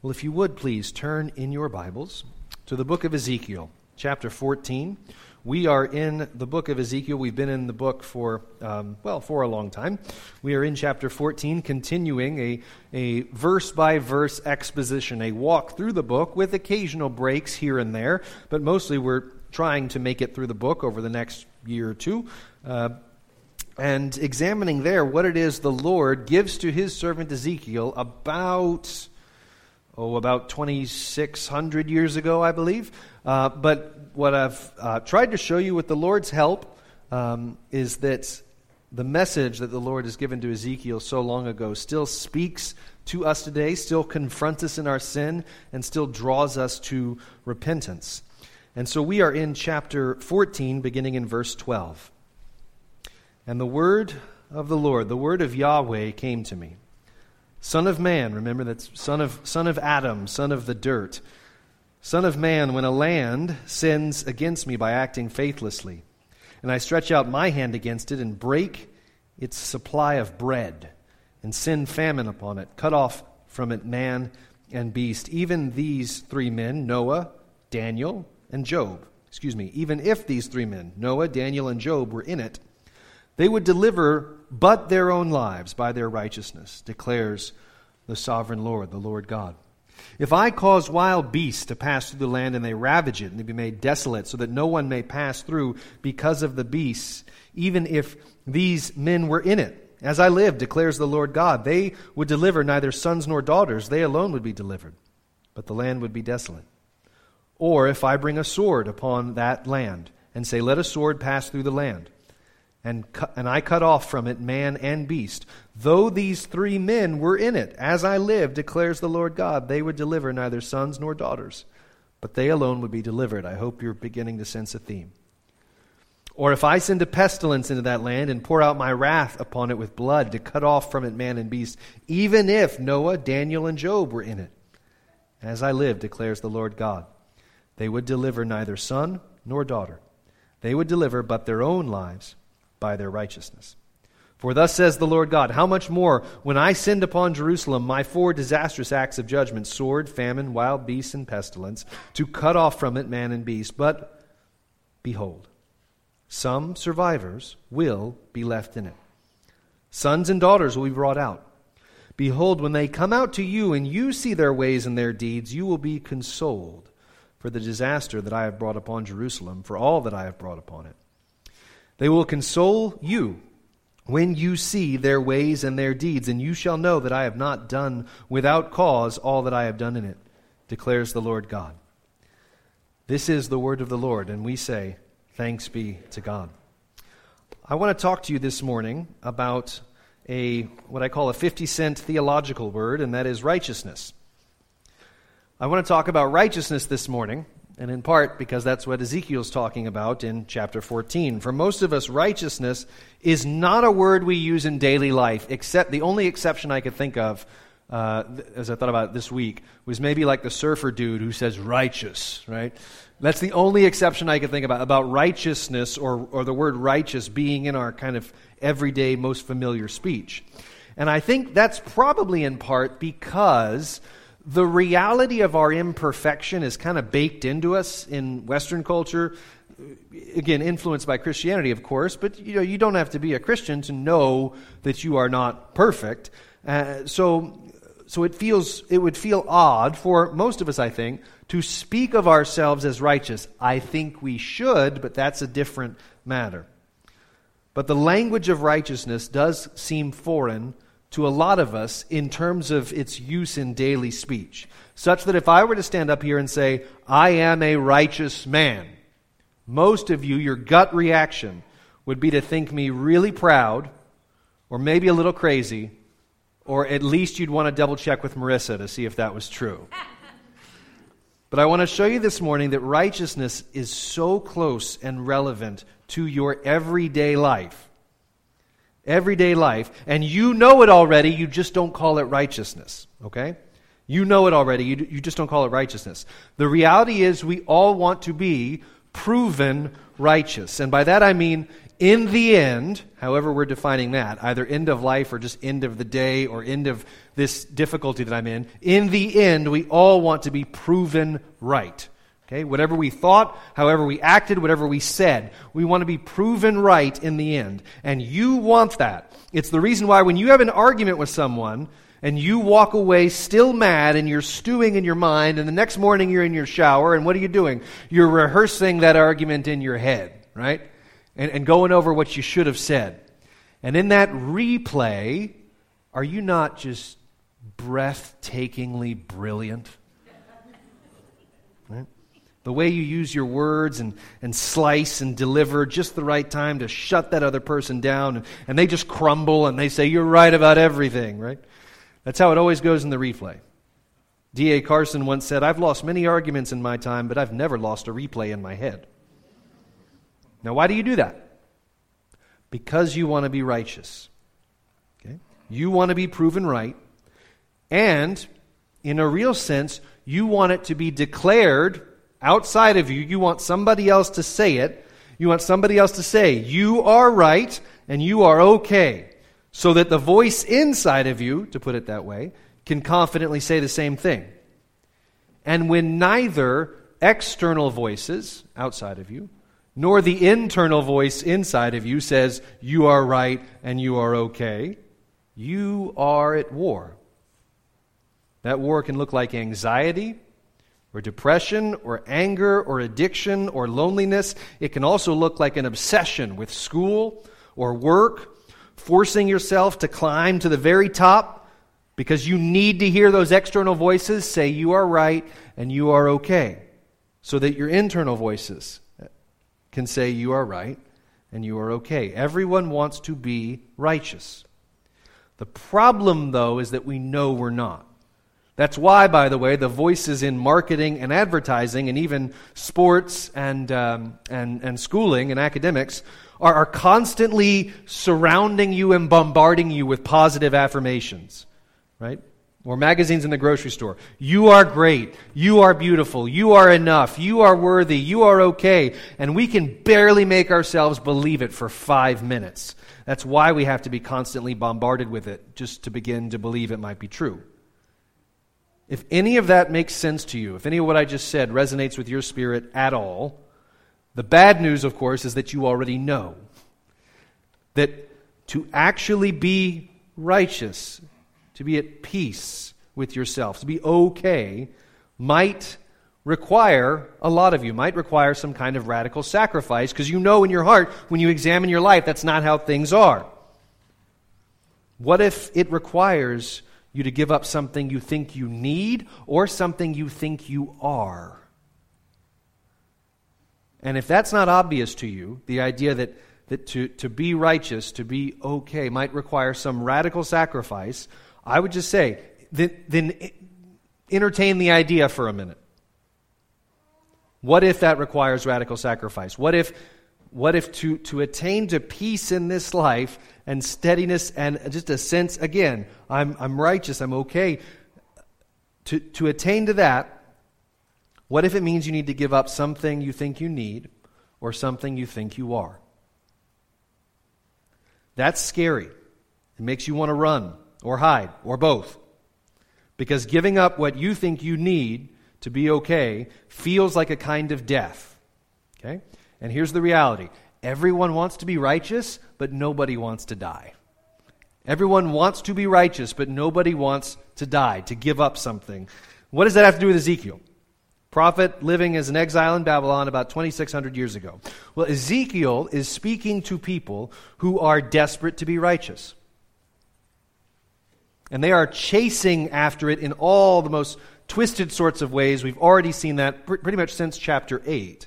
Well, if you would please turn in your Bibles to the book of Ezekiel, chapter 14. We are in the book of Ezekiel. We've been in the book for, um, well, for a long time. We are in chapter 14, continuing a, a verse by verse exposition, a walk through the book with occasional breaks here and there, but mostly we're trying to make it through the book over the next year or two. Uh, and examining there what it is the Lord gives to his servant Ezekiel about oh, about 2,600 years ago, I believe. Uh, but what I've uh, tried to show you with the Lord's help um, is that the message that the Lord has given to Ezekiel so long ago still speaks to us today, still confronts us in our sin, and still draws us to repentance. And so we are in chapter 14, beginning in verse 12. And the word of the Lord, the word of Yahweh, came to me. Son of man, remember that's son of, son of Adam, son of the dirt. Son of man, when a land sins against me by acting faithlessly, and I stretch out my hand against it and break its supply of bread, and send famine upon it, cut off from it man and beast, even these three men, Noah, Daniel, and Job, excuse me, even if these three men, Noah, Daniel, and Job, were in it, they would deliver but their own lives by their righteousness, declares the sovereign Lord, the Lord God. If I cause wild beasts to pass through the land and they ravage it and they be made desolate so that no one may pass through because of the beasts, even if these men were in it, as I live, declares the Lord God, they would deliver neither sons nor daughters, they alone would be delivered, but the land would be desolate. Or if I bring a sword upon that land and say, Let a sword pass through the land, and, cu- and I cut off from it man and beast. Though these three men were in it, as I live, declares the Lord God, they would deliver neither sons nor daughters, but they alone would be delivered. I hope you're beginning to sense a theme. Or if I send a pestilence into that land and pour out my wrath upon it with blood to cut off from it man and beast, even if Noah, Daniel, and Job were in it, as I live, declares the Lord God, they would deliver neither son nor daughter. They would deliver but their own lives by their righteousness. For thus says the Lord God, How much more when I send upon Jerusalem my four disastrous acts of judgment sword, famine, wild beasts, and pestilence, to cut off from it man and beast. But behold, some survivors will be left in it. Sons and daughters will be brought out. Behold, when they come out to you and you see their ways and their deeds, you will be consoled for the disaster that I have brought upon Jerusalem, for all that I have brought upon it. They will console you when you see their ways and their deeds, and you shall know that I have not done without cause all that I have done in it, declares the Lord God. This is the word of the Lord, and we say, Thanks be to God. I want to talk to you this morning about a what I call a 50 cent theological word, and that is righteousness. I want to talk about righteousness this morning, and in part because that's what Ezekiel's talking about in chapter 14. For most of us, righteousness is not a word we use in daily life, except the only exception I could think of, uh, as I thought about it this week, was maybe like the surfer dude who says righteous, right? That's the only exception I could think about, about righteousness or, or the word righteous being in our kind of everyday, most familiar speech. And I think that's probably in part because the reality of our imperfection is kind of baked into us in Western culture. Again, influenced by Christianity, of course, but you know you don't have to be a Christian to know that you are not perfect. Uh, so, so it feels it would feel odd for most of us, I think, to speak of ourselves as righteous. I think we should, but that's a different matter. But the language of righteousness does seem foreign to a lot of us in terms of its use in daily speech. Such that if I were to stand up here and say, I am a righteous man, most of you, your gut reaction would be to think me really proud, or maybe a little crazy, or at least you'd want to double check with Marissa to see if that was true. But I want to show you this morning that righteousness is so close and relevant to your everyday life everyday life, and you know it already, you just don't call it righteousness, okay? You know it already, you, you just don't call it righteousness. The reality is, we all want to be proven righteous. And by that I mean, in the end, however we're defining that, either end of life or just end of the day or end of this difficulty that I'm in, in the end, we all want to be proven right. Okay? Whatever we thought, however we acted, whatever we said, we want to be proven right in the end. And you want that. It's the reason why when you have an argument with someone and you walk away still mad and you're stewing in your mind, and the next morning you're in your shower, and what are you doing? You're rehearsing that argument in your head, right? and, and going over what you should have said. And in that replay, are you not just breathtakingly brilliant? The way you use your words and, and slice and deliver just the right time to shut that other person down, and, and they just crumble and they say, You're right about everything, right? That's how it always goes in the replay. D.A. Carson once said, I've lost many arguments in my time, but I've never lost a replay in my head. Now, why do you do that? Because you want to be righteous. Okay? You want to be proven right. And, in a real sense, you want it to be declared outside of you. You want somebody else to say it. You want somebody else to say, You are right and you are okay. So that the voice inside of you, to put it that way, can confidently say the same thing. And when neither external voices outside of you nor the internal voice inside of you says, You are right and you are okay. You are at war. That war can look like anxiety, or depression, or anger, or addiction, or loneliness. It can also look like an obsession with school or work, forcing yourself to climb to the very top because you need to hear those external voices say you are right and you are okay, so that your internal voices can say you are right and you are okay. Everyone wants to be righteous. The problem, though, is that we know we're not. That's why, by the way, the voices in marketing and advertising and even sports and, um, and, and schooling and academics are, are constantly surrounding you and bombarding you with positive affirmations, right? or magazines in the grocery store. You are great. You are beautiful. You are enough. You are worthy. You are okay. And we can barely make ourselves believe it for five minutes. That's why we have to be constantly bombarded with it just to begin to believe it might be true. If any of that makes sense to you, if any of what I just said resonates with your spirit at all, the bad news, of course, is that you already know that to actually be righteous to be at peace with yourself, to be okay, might require a lot of you, might require some kind of radical sacrifice because you know in your heart, when you examine your life, that's not how things are. What if it requires you to give up something you think you need or something you think you are? And if that's not obvious to you, the idea that, that to, to be righteous, to be okay, might require some radical sacrifice, I would just say, then, then entertain the idea for a minute. What if that requires radical sacrifice? What if, what if to, to attain to peace in this life and steadiness and just a sense, again, I'm, I'm righteous, I'm okay, to, to attain to that, what if it means you need to give up something you think you need or something you think you are? That's scary. It makes you want to run or hide, or both. Because giving up what you think you need to be okay feels like a kind of death. Okay? And here's the reality everyone wants to be righteous, but nobody wants to die. Everyone wants to be righteous, but nobody wants to die, to give up something. What does that have to do with Ezekiel? Prophet living as an exile in Babylon about 2,600 years ago. Well, Ezekiel is speaking to people who are desperate to be righteous. And they are chasing after it in all the most twisted sorts of ways. We've already seen that pretty much since chapter 8.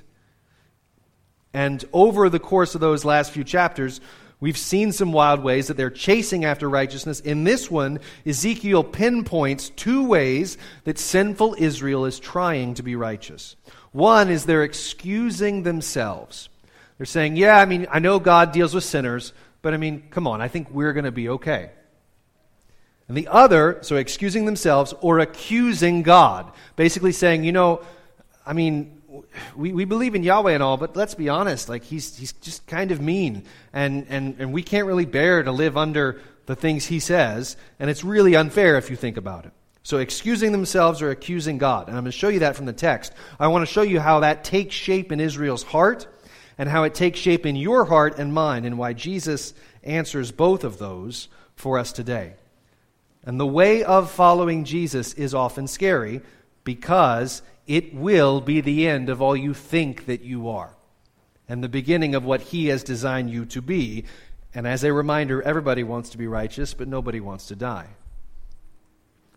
And over the course of those last few chapters, we've seen some wild ways that they're chasing after righteousness. In this one, Ezekiel pinpoints two ways that sinful Israel is trying to be righteous. One is they're excusing themselves. They're saying, Yeah, I mean, I know God deals with sinners, but I mean, come on, I think we're going to be okay. And the other, so excusing themselves or accusing God, basically saying, you know, I mean, we, we believe in Yahweh and all, but let's be honest, like he's, he's just kind of mean. And, and, and we can't really bear to live under the things he says. And it's really unfair if you think about it. So excusing themselves or accusing God. And I'm going to show you that from the text. I want to show you how that takes shape in Israel's heart and how it takes shape in your heart and mine and why Jesus answers both of those for us today. And the way of following Jesus is often scary because it will be the end of all you think that you are and the beginning of what He has designed you to be. And as a reminder, everybody wants to be righteous, but nobody wants to die.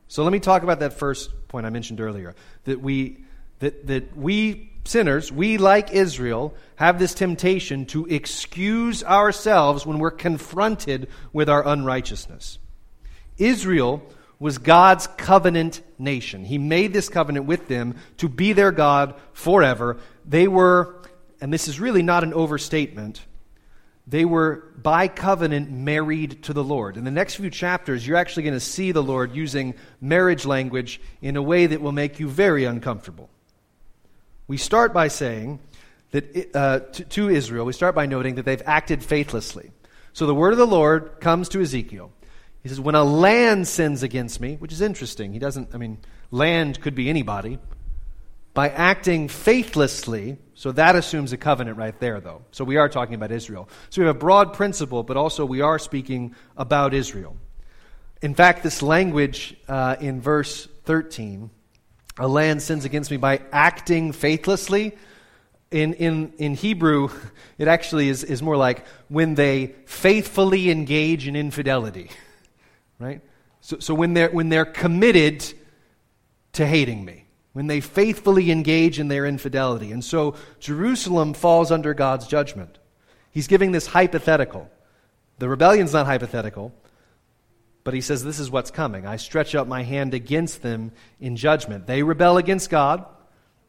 So let me talk about that first point I mentioned earlier that we, that, that we sinners, we like Israel, have this temptation to excuse ourselves when we're confronted with our unrighteousness. Israel was God's covenant nation. He made this covenant with them to be their God forever. They were, and this is really not an overstatement, they were by covenant married to the Lord. In the next few chapters, you're actually going to see the Lord using marriage language in a way that will make you very uncomfortable. We start by saying that uh, to, to Israel, we start by noting that they've acted faithlessly. So the word of the Lord comes to Ezekiel. He says, When a land sins against me, which is interesting, he doesn't, I mean, land could be anybody, by acting faithlessly, so that assumes a covenant right there, though. So we are talking about Israel. So we have a broad principle, but also we are speaking about Israel. In fact, this language uh, in verse 13, a land sins against me by acting faithlessly, in, in, in Hebrew, it actually is, is more like when they faithfully engage in infidelity. Right? So, so when, they're, when they're committed to hating me when they faithfully engage in their infidelity. And so Jerusalem falls under God's judgment. He's giving this hypothetical. The rebellion's not hypothetical, but he says this is what's coming. I stretch out my hand against them in judgment. They rebel against God.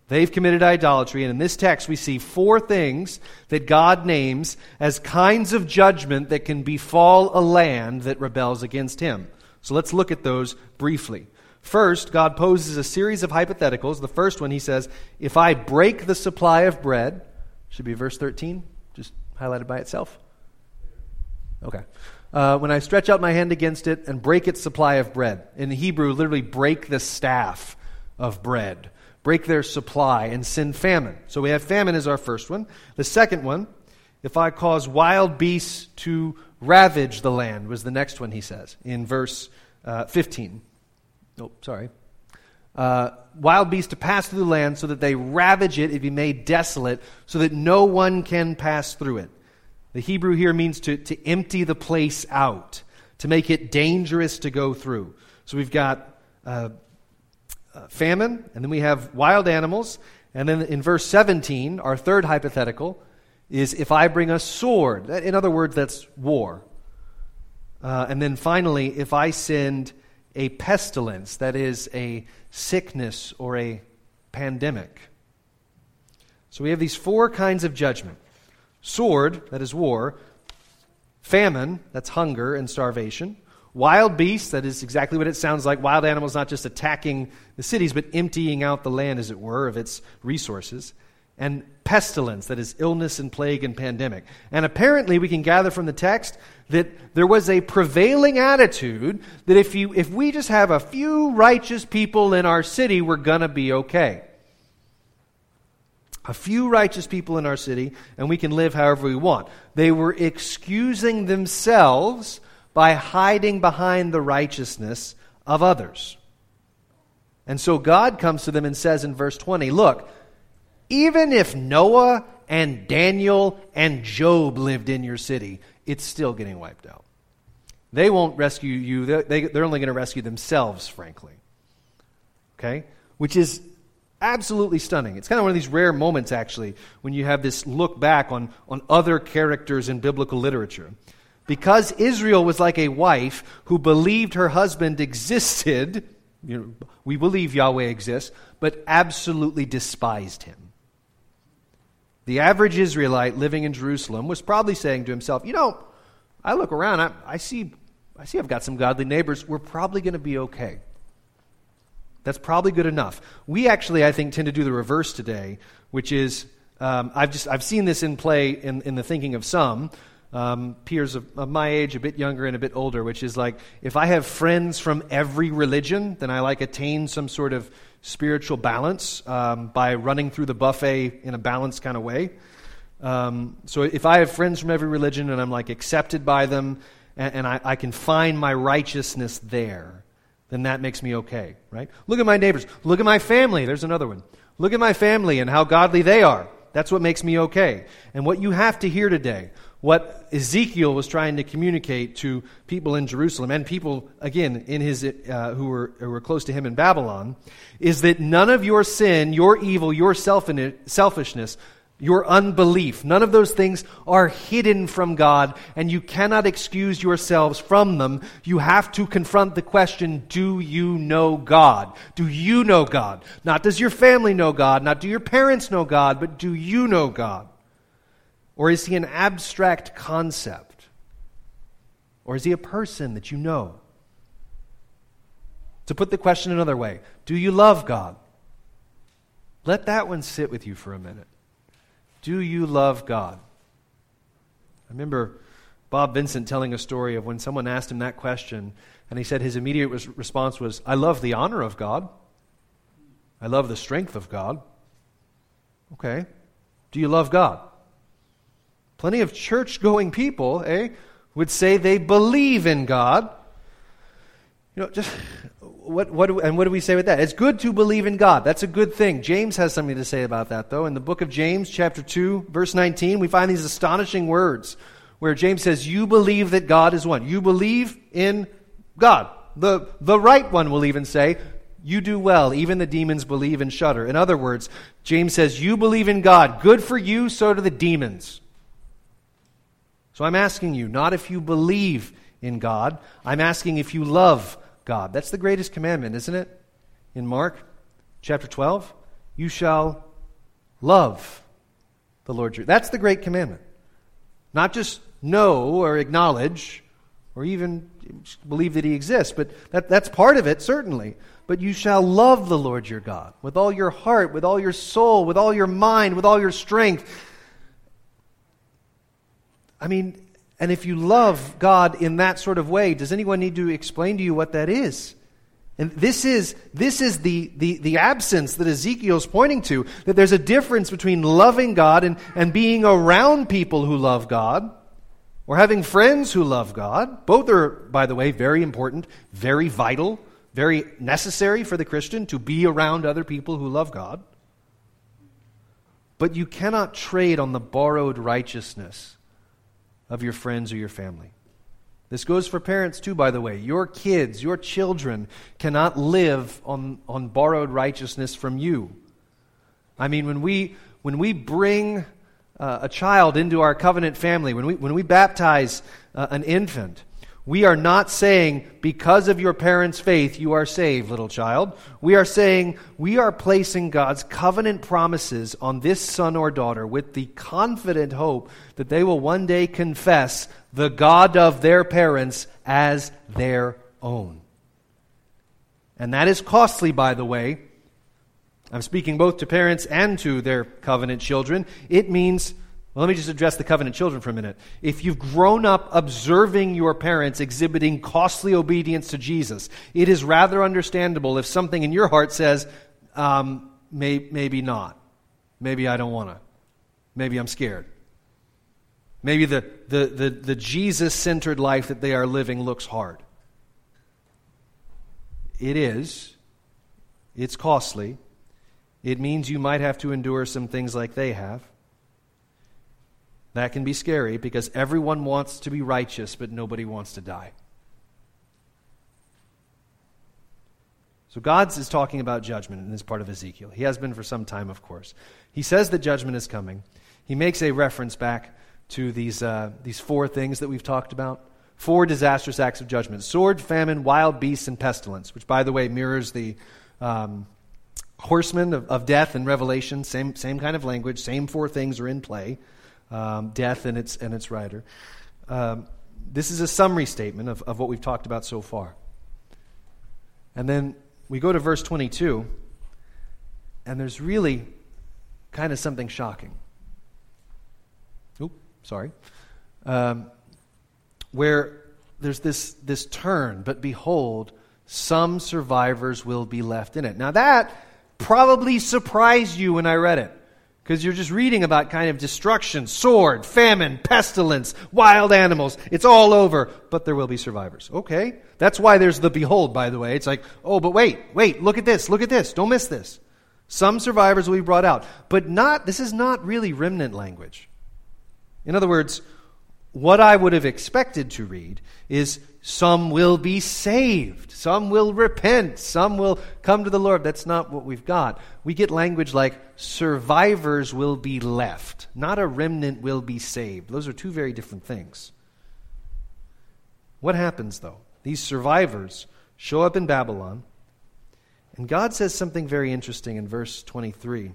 They've committed idolatry. And in this text, we see four things that God names as kinds of judgment that can befall a land that rebels against him. So let's look at those briefly. First, God poses a series of hypotheticals. The first one, he says, If I break the supply of bread, should be verse 13, just highlighted by itself. Okay. Uh, when I stretch out my hand against it and break its supply of bread. In Hebrew, literally break the staff of bread, break their supply, and send famine. So we have famine as our first one. The second one, if I cause wild beasts to ravage the land, was the next one he says in verse uh, 15. Oh, sorry. Uh, wild beasts to pass through the land so that they ravage it, it be made desolate, so that no one can pass through it. The Hebrew here means to, to empty the place out, to make it dangerous to go through. So we've got uh, famine, and then we have wild animals. And then in verse 17, our third hypothetical is if I bring a sword. In other words, that's war. Uh, and then finally, if I send a pestilence, that is, a sickness or a pandemic. So we have these four kinds of judgment sword, that is war, famine, that's hunger and starvation, wild beasts, that is exactly what it sounds like. Wild animals not just attacking the cities, but emptying out the land, as it were, of its resources and pestilence, that is, illness and plague and pandemic. And apparently, we can gather from the text that there was a prevailing attitude that if, you, if we just have a few righteous people in our city, we're going to be okay. A few righteous people in our city, and we can live however we want. They were excusing themselves by hiding behind the righteousness of others. And so God comes to them and says in verse 20, Look, even if Noah and Daniel and Job lived in your city, it's still getting wiped out. They won't rescue you, they, they're only going to rescue themselves, frankly. Okay? Which is absolutely stunning. It's kind of one of these rare moments, actually, when you have this look back on, on other characters in biblical literature. Because Israel was like a wife who believed her husband existed, you know, we believe Yahweh exists, but absolutely despised him. The average Israelite living in Jerusalem was probably saying to himself, You know, I look around, I, I see, I see I've got some godly neighbors. We're probably going to be okay. That's probably good enough. We actually, I think, tend to do the reverse today, which is um, I've just I've seen this in play in, in the thinking of some um, peers of, of, my age, a bit younger and a bit older, which is like if I have friends from every religion, then I like attain some sort of spiritual balance um, by running through the buffet in a balanced kind of way. Um, so if I have friends from every religion and I'm like accepted by them and, and I, I can find my righteousness there, then that makes me okay, right? Look at my neighbors. Look at my family. There's another one. Look at my family and how godly they are. That's what makes me okay. And what you have to hear today, what Ezekiel was trying to communicate to people in Jerusalem and people, again, in his, uh, who, were, who were close to him in Babylon, is that none of your sin, your evil, your selfishness your unbelief. None of those things are hidden from God, and you cannot excuse yourselves from them. You have to confront the question Do you know God? Do you know God? Not does your family know God, not do your parents know God, but do you know God? Or is he an abstract concept? Or is he a person that you know? To put the question another way, do you love God? Let that one sit with you for a minute. Do you love God? I remember Bob Vincent telling a story of when someone asked him that question, and he said his immediate response was, I love the honor of God. I love the strength of God. Okay. Do you love God? Plenty of church going people, eh, would say they believe in God. You know, just what, what, and what do we say with that? It's good to believe in God. That's a good thing. James has something to say about that, though. In the book of James, chapter 2, verse 19, we find these astonishing words where James says, You believe that God is one. You believe in God. The, the right one will even say, You do well. Even the demons believe and shudder. In other words, James says, You believe in God. Good for you, so do the demons. So I'm asking you, not if you believe in God, I'm asking if you love God. That's the greatest commandment, isn't it? In Mark chapter 12, you shall love the Lord your That's the great commandment. Not just know or acknowledge or even believe that he exists, but that, that's part of it, certainly. But you shall love the Lord your God with all your heart, with all your soul, with all your mind, with all your strength. I mean, and if you love God in that sort of way, does anyone need to explain to you what that is? And this is, this is the, the, the absence that Ezekiel's pointing to, that there's a difference between loving God and, and being around people who love God, or having friends who love God. Both are, by the way, very important, very vital, very necessary for the Christian to be around other people who love God. But you cannot trade on the borrowed righteousness of your friends or your family. This goes for parents too, by the way. Your kids, your children cannot live on, on borrowed righteousness from you. I mean, when we, when we bring uh, a child into our covenant family, when we, when we baptize uh, an infant, we are not saying, because of your parents' faith, you are saved, little child. We are saying, we are placing God's covenant promises on this son or daughter with the confident hope that they will one day confess the God of their parents as their own. And that is costly, by the way. I'm speaking both to parents and to their covenant children. It means well, let me just address the covenant children for a minute. If you've grown up observing your parents exhibiting costly obedience to Jesus, it is rather understandable if something in your heart says, um, may, maybe not. Maybe I don't want to. Maybe I'm scared. Maybe the, the, the, the Jesus centered life that they are living looks hard. It is. It's costly. It means you might have to endure some things like they have. That can be scary because everyone wants to be righteous, but nobody wants to die. So God is talking about judgment in this part of Ezekiel. He has been for some time, of course. He says that judgment is coming. He makes a reference back to these, uh, these four things that we've talked about four disastrous acts of judgment sword, famine, wild beasts, and pestilence, which, by the way, mirrors the um, horsemen of, of death in Revelation. Same, same kind of language, same four things are in play um, death and its, and its rider. Um, this is a summary statement of, of what we've talked about so far. And then we go to verse 22, and there's really kind of something shocking. Oop, sorry. Um, where there's this, this turn, but behold, some survivors will be left in it. Now, that probably surprised you when I read it. Because you're just reading about kind of destruction, sword, famine, pestilence, wild animals. It's all over, but there will be survivors. Okay. That's why there's the behold, by the way. It's like, oh, but wait, wait, look at this, look at this. Don't miss this. Some survivors will be brought out. But not, this is not really remnant language. In other words, what I would have expected to read is some will be saved, some will repent, some will come to the Lord. That's not what we've got. We get language like survivors will be left, not a remnant will be saved. Those are two very different things. What happens though? These survivors show up in Babylon, and God says something very interesting in verse 23.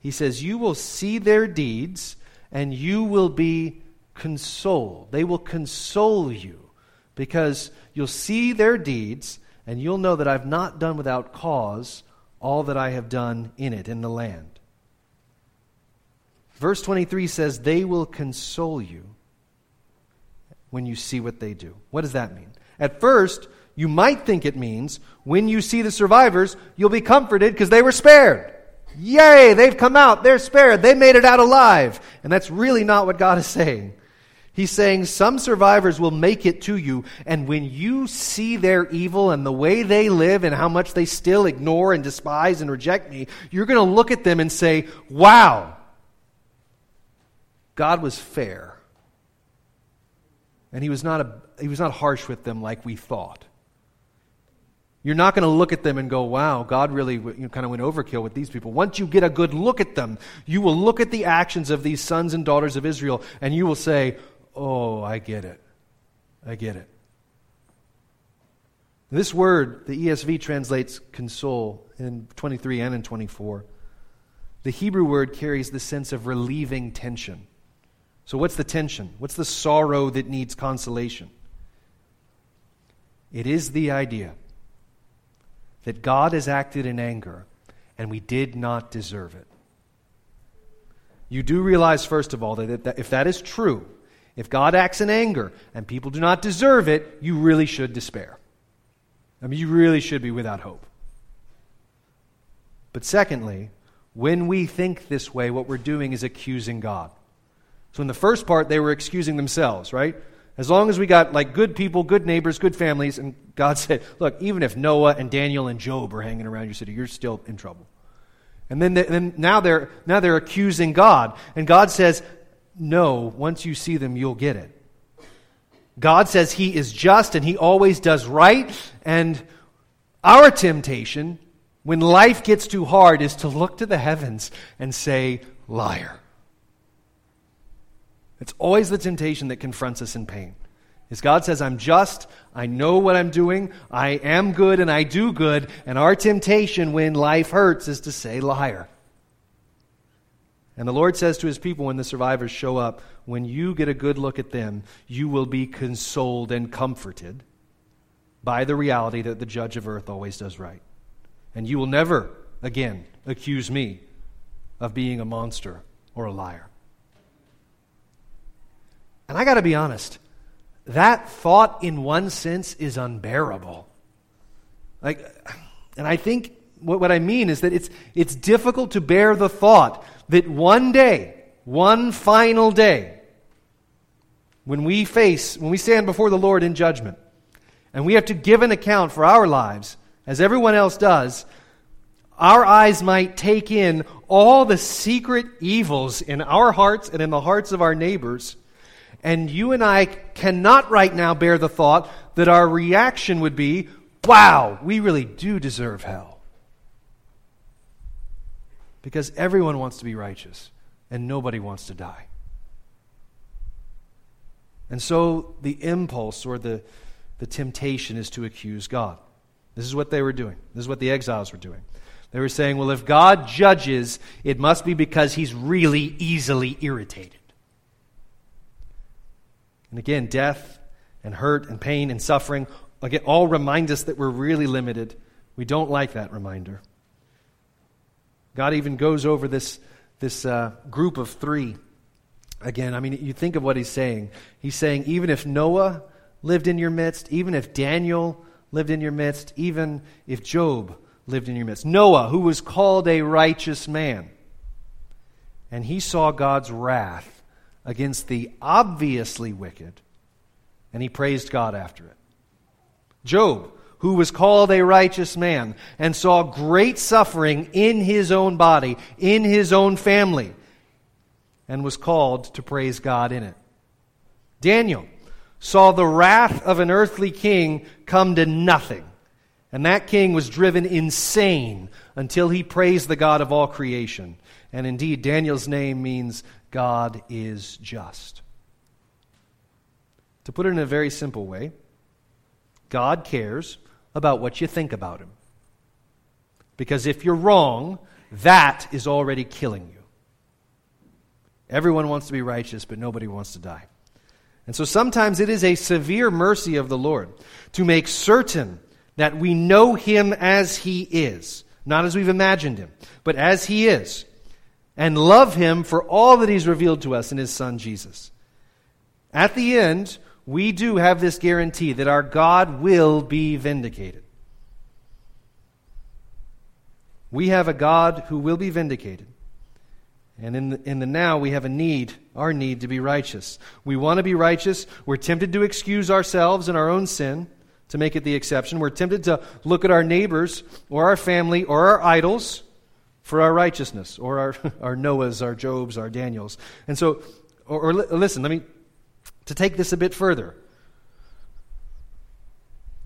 He says, You will see their deeds, and you will be console. They will console you because you'll see their deeds and you'll know that I've not done without cause all that I have done in it, in the land. Verse 23 says, They will console you when you see what they do. What does that mean? At first, you might think it means when you see the survivors, you'll be comforted because they were spared. Yay, they've come out, they're spared, they made it out alive. And that's really not what God is saying. He's saying some survivors will make it to you, and when you see their evil and the way they live and how much they still ignore and despise and reject me, you're going to look at them and say, Wow, God was fair. And he was not, a, he was not harsh with them like we thought. You're not going to look at them and go, wow, God really you know, kind of went overkill with these people. Once you get a good look at them, you will look at the actions of these sons and daughters of Israel and you will say, Oh, I get it. I get it. This word, the ESV translates console in 23 and in 24. The Hebrew word carries the sense of relieving tension. So, what's the tension? What's the sorrow that needs consolation? It is the idea that God has acted in anger and we did not deserve it. You do realize, first of all, that if that is true, if God acts in anger and people do not deserve it, you really should despair. I mean, you really should be without hope. But secondly, when we think this way, what we're doing is accusing God. So in the first part, they were excusing themselves, right? As long as we got like good people, good neighbors, good families, and God said, look, even if Noah and Daniel and Job are hanging around your city, you're still in trouble. And then, they, then now they're now they're accusing God, and God says, no, once you see them, you'll get it. God says He is just and He always does right. And our temptation, when life gets too hard, is to look to the heavens and say, liar. It's always the temptation that confronts us in pain. Is God says, I'm just, I know what I'm doing, I am good, and I do good. And our temptation when life hurts is to say, liar. And the Lord says to his people when the survivors show up, when you get a good look at them, you will be consoled and comforted by the reality that the judge of earth always does right. And you will never again accuse me of being a monster or a liar. And I got to be honest, that thought in one sense is unbearable. Like and I think what, what I mean is that it's it's difficult to bear the thought that one day, one final day, when we face, when we stand before the Lord in judgment, and we have to give an account for our lives, as everyone else does, our eyes might take in all the secret evils in our hearts and in the hearts of our neighbors. And you and I cannot right now bear the thought that our reaction would be, wow, we really do deserve hell. Because everyone wants to be righteous and nobody wants to die. And so the impulse or the, the temptation is to accuse God. This is what they were doing. This is what the exiles were doing. They were saying, well, if God judges, it must be because he's really easily irritated. And again, death and hurt and pain and suffering, again, all remind us that we're really limited We don't like that reminder. God even goes over this, this uh, group of three. Again, I mean, you think of what he's saying. He's saying, even if Noah lived in your midst, even if Daniel lived in your midst, even if Job lived in your midst. Noah, who was called a righteous man, and he saw God's wrath against the obviously wicked, and he praised God after it. Job, who was called a righteous man and saw great suffering in his own body, in his own family, and was called to praise God in it. Daniel saw the wrath of an earthly king come to nothing, and that king was driven insane until he praised the God of all creation. And indeed, Daniel's name means God is just. To put it in a very simple way, God cares about what you think about him. Because if you're wrong, that is already killing you. Everyone wants to be righteous, but nobody wants to die. And so sometimes it is a severe mercy of the Lord to make certain that we know him as he is, not as we've imagined him, but as he is, and love him for all that he's revealed to us in his son Jesus. At the end, we do have this guarantee that our God will be vindicated. We have a God who will be vindicated. And in the, in the now, we have a need, our need to be righteous. We want to be righteous. We're tempted to excuse ourselves and our own sin to make it the exception. We're tempted to look at our neighbors or our family or our idols for our righteousness or our, our Noahs, our Jobs, our Daniels. And so, or, or listen, let me to take this a bit further,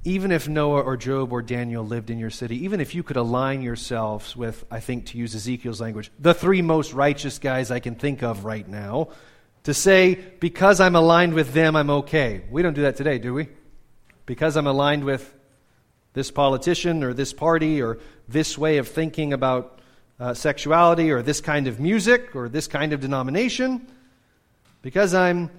even if Noah or Job or Daniel lived in your city, even if you could align yourselves with, I think to use Ezekiel's language, the three most righteous guys I can think of right now, to say, because I'm aligned with them, I'm okay. We don't do that today, do we? Because I'm aligned with this politician or this party or this way of thinking about uh, sexuality or this kind of music or this kind of denomination, because I'm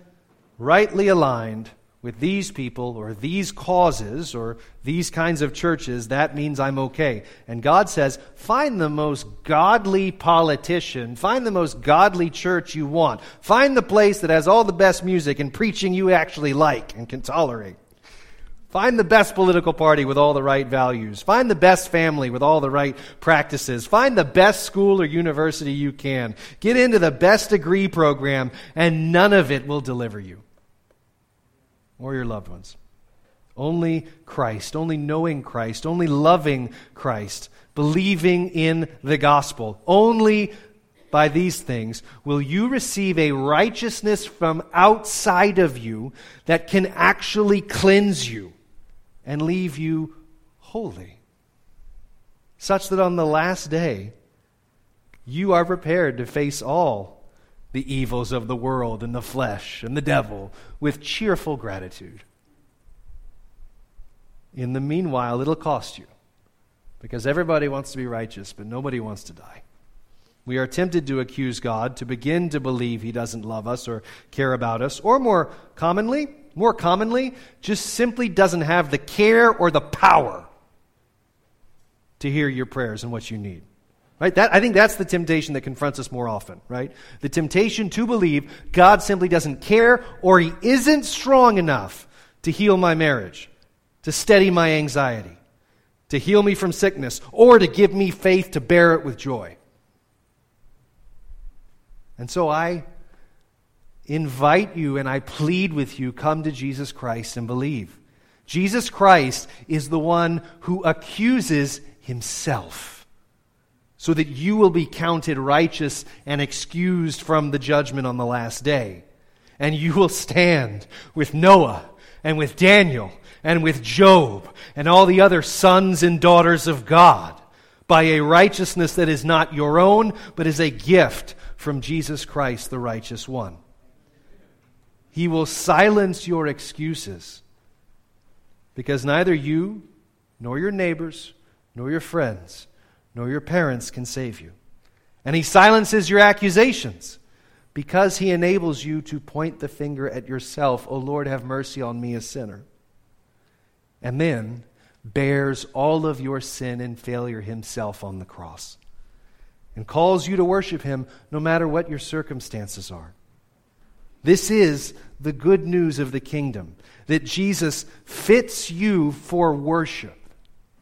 rightly aligned with these people or these causes or these kinds of churches, that means I'm okay. And God says, find the most godly politician, find the most godly church you want, find the place that has all the best music and preaching you actually like and can tolerate. Find the best political party with all the right values. Find the best family with all the right practices. Find the best school or university you can. Get into the best degree program, and none of it will deliver you or your loved ones. Only Christ, only knowing Christ, only loving Christ, believing in the gospel. Only by these things will you receive a righteousness from outside of you that can actually cleanse you and leave you holy. Such that on the last day, you are prepared to face all the evils of the world and the flesh and the devil with cheerful gratitude. In the meanwhile, it'll cost you because everybody wants to be righteous, but nobody wants to die. We are tempted to accuse God, to begin to believe He doesn't love us or care about us, or more commonly, more commonly, just simply doesn't have the care or the power to hear your prayers and what you need. Right? That, I think that's the temptation that confronts us more often, right? The temptation to believe God simply doesn't care or He isn't strong enough to heal my marriage, to steady my anxiety, to heal me from sickness, or to give me faith to bear it with joy. And so I invite you and I plead with you come to Jesus Christ and believe. Jesus Christ is the one who accuses himself so that you will be counted righteous and excused from the judgment on the last day. And you will stand with Noah and with Daniel and with Job and all the other sons and daughters of God by a righteousness that is not your own, but is a gift from Jesus Christ, the righteous one. He will silence your excuses because neither you, nor your neighbors, nor your friends, nor your parents can save you. And he silences your accusations because he enables you to point the finger at yourself. Oh Lord, have mercy on me, a sinner. And then, bears all of your sin and failure himself on the cross and calls you to worship him no matter what your circumstances are. This is the good news of the kingdom that Jesus fits you for worship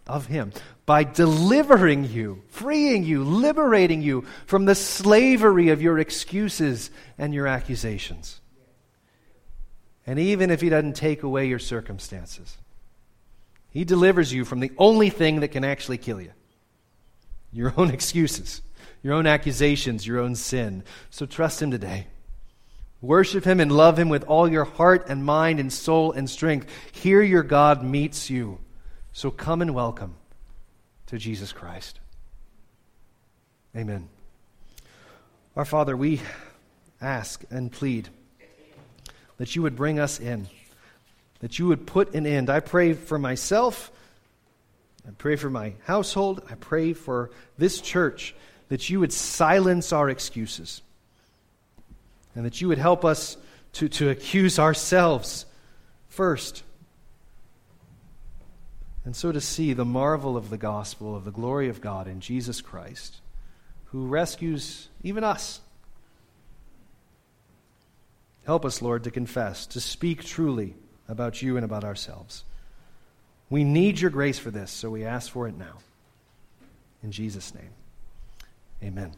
of him by delivering you, freeing you, liberating you from the slavery of your excuses and your accusations. And even if he doesn't take away your circumstances, he delivers you from the only thing that can actually kill you your own excuses, your own accusations, your own sin. So trust him today. Worship him and love him with all your heart and mind and soul and strength. Here your God meets you. So come and welcome to Jesus Christ. Amen. Our Father, we ask and plead that you would bring us in, that you would put an end. I pray for myself. I pray for my household. I pray for this church that you would silence our excuses and that you would help us to, to accuse ourselves first. And so to see the marvel of the gospel, of the glory of God in Jesus Christ, who rescues even us Help us, Lord, to confess, to speak truly about you and about ourselves. We need your grace for this, so we ask for it now. In Jesus' name, amen.